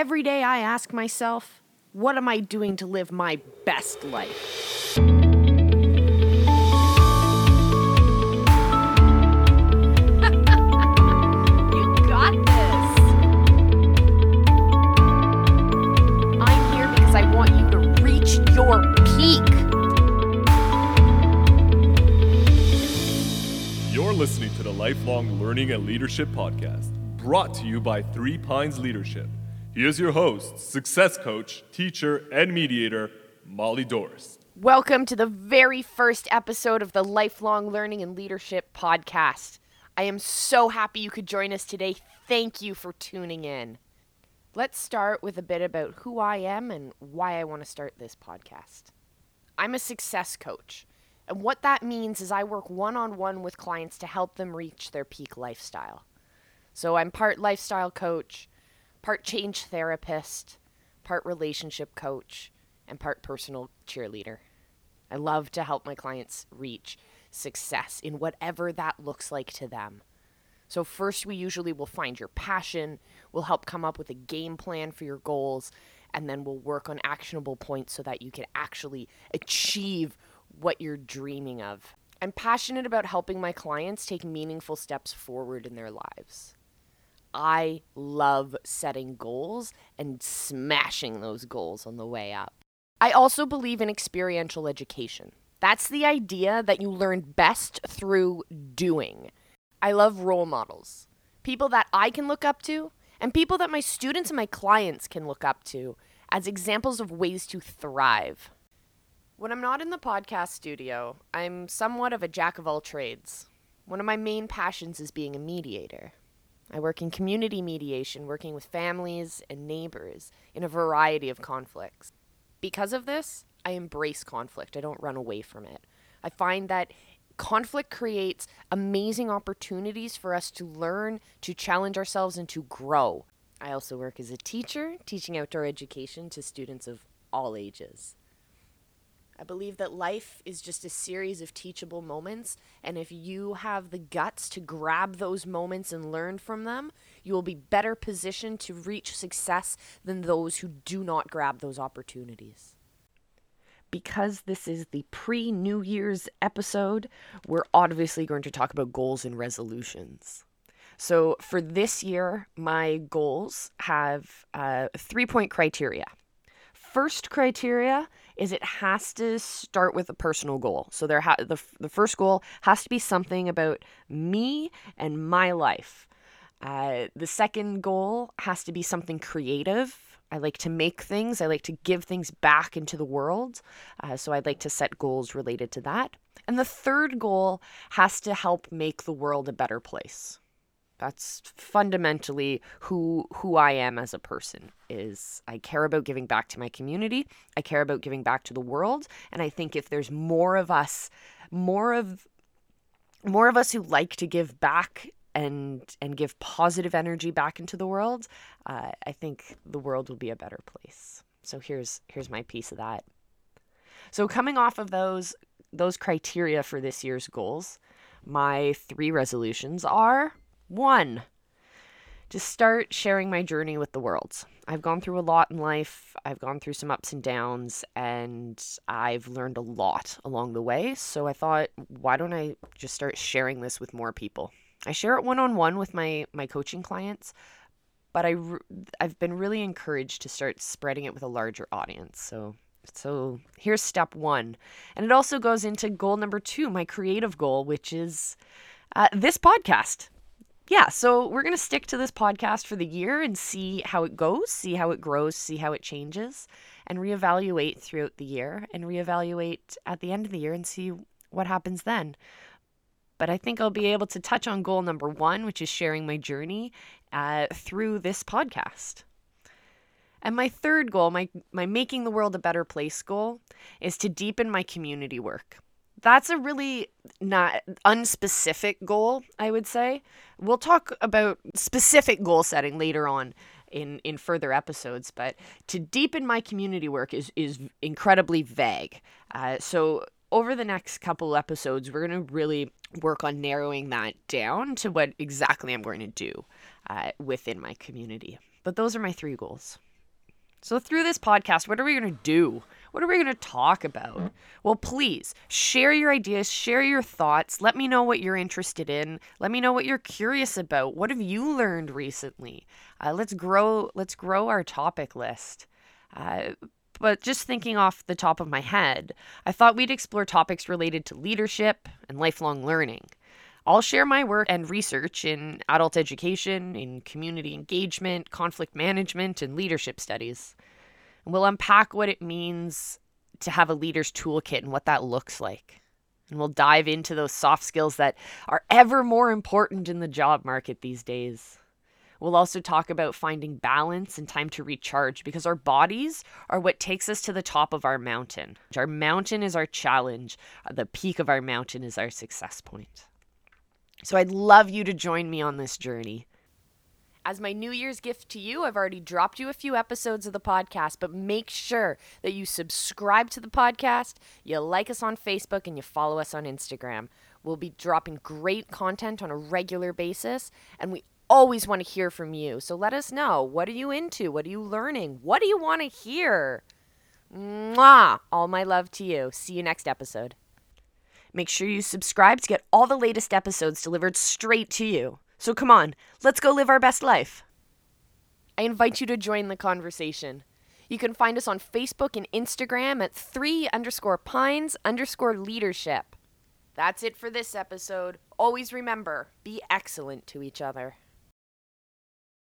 Every day I ask myself, what am I doing to live my best life? you got this. I'm here because I want you to reach your peak. You're listening to the Lifelong Learning and Leadership Podcast, brought to you by Three Pines Leadership. Here's your host, success coach, teacher, and mediator, Molly Doris. Welcome to the very first episode of the Lifelong Learning and Leadership Podcast. I am so happy you could join us today. Thank you for tuning in. Let's start with a bit about who I am and why I want to start this podcast. I'm a success coach, and what that means is I work one on one with clients to help them reach their peak lifestyle. So I'm part lifestyle coach, part change therapist, part relationship coach, and part personal cheerleader. I love to help my clients reach success in whatever that looks like to them. So, first, we usually will find your passion, we'll help come up with a game plan for your goals, and then we'll work on actionable points so that you can actually achieve what you're dreaming of. I'm passionate about helping my clients take meaningful steps forward in their lives. I love setting goals and smashing those goals on the way up. I also believe in experiential education. That's the idea that you learn best through doing. I love role models, people that I can look up to, and people that my students and my clients can look up to as examples of ways to thrive. When I'm not in the podcast studio, I'm somewhat of a jack of all trades. One of my main passions is being a mediator. I work in community mediation, working with families and neighbors in a variety of conflicts. Because of this, I embrace conflict. I don't run away from it. I find that conflict creates amazing opportunities for us to learn, to challenge ourselves, and to grow. I also work as a teacher, teaching outdoor education to students of all ages. I believe that life is just a series of teachable moments, and if you have the guts to grab those moments and learn from them, you will be better positioned to reach success than those who do not grab those opportunities. Because this is the pre New Year's episode, we're obviously going to talk about goals and resolutions. So, for this year, my goals have uh, three point criteria. First criteria is it has to start with a personal goal. So there ha- the, the first goal has to be something about me and my life. Uh, the second goal has to be something creative. I like to make things. I like to give things back into the world. Uh, so I'd like to set goals related to that. And the third goal has to help make the world a better place. That's fundamentally who who I am as a person is I care about giving back to my community. I care about giving back to the world, and I think if there's more of us, more of more of us who like to give back and and give positive energy back into the world, uh, I think the world will be a better place. So here's here's my piece of that. So coming off of those those criteria for this year's goals, my three resolutions are one, to start sharing my journey with the world. I've gone through a lot in life. I've gone through some ups and downs, and I've learned a lot along the way. So I thought, why don't I just start sharing this with more people? I share it one on one with my my coaching clients, but I I've been really encouraged to start spreading it with a larger audience. So so here's step one, and it also goes into goal number two, my creative goal, which is uh, this podcast yeah, so we're going to stick to this podcast for the year and see how it goes, see how it grows, see how it changes, and reevaluate throughout the year and reevaluate at the end of the year and see what happens then. But I think I'll be able to touch on goal number one, which is sharing my journey uh, through this podcast. And my third goal, my, my making the world a better place goal, is to deepen my community work that's a really not unspecific goal, I would say. We'll talk about specific goal setting later on in in further episodes, but to deepen my community work is is incredibly vague. Uh, so over the next couple episodes, we're going to really work on narrowing that down to what exactly I'm going to do uh, within my community. But those are my three goals. So, through this podcast, what are we going to do? What are we going to talk about? Well, please share your ideas, share your thoughts. Let me know what you're interested in. Let me know what you're curious about. What have you learned recently? Uh, let's grow. Let's grow our topic list. Uh, but just thinking off the top of my head, I thought we'd explore topics related to leadership and lifelong learning. I'll share my work and research in adult education, in community engagement, conflict management, and leadership studies. We'll unpack what it means to have a leader's toolkit and what that looks like. And we'll dive into those soft skills that are ever more important in the job market these days. We'll also talk about finding balance and time to recharge because our bodies are what takes us to the top of our mountain. Our mountain is our challenge, uh, the peak of our mountain is our success point. So I'd love you to join me on this journey. As my New Year's gift to you, I've already dropped you a few episodes of the podcast, but make sure that you subscribe to the podcast, you like us on Facebook, and you follow us on Instagram. We'll be dropping great content on a regular basis, and we always want to hear from you. So let us know what are you into? What are you learning? What do you want to hear? Mwah! All my love to you. See you next episode. Make sure you subscribe to get all the latest episodes delivered straight to you. So come on, let's go live our best life. I invite you to join the conversation. You can find us on Facebook and Instagram at three underscore pines underscore leadership. That's it for this episode. Always remember be excellent to each other.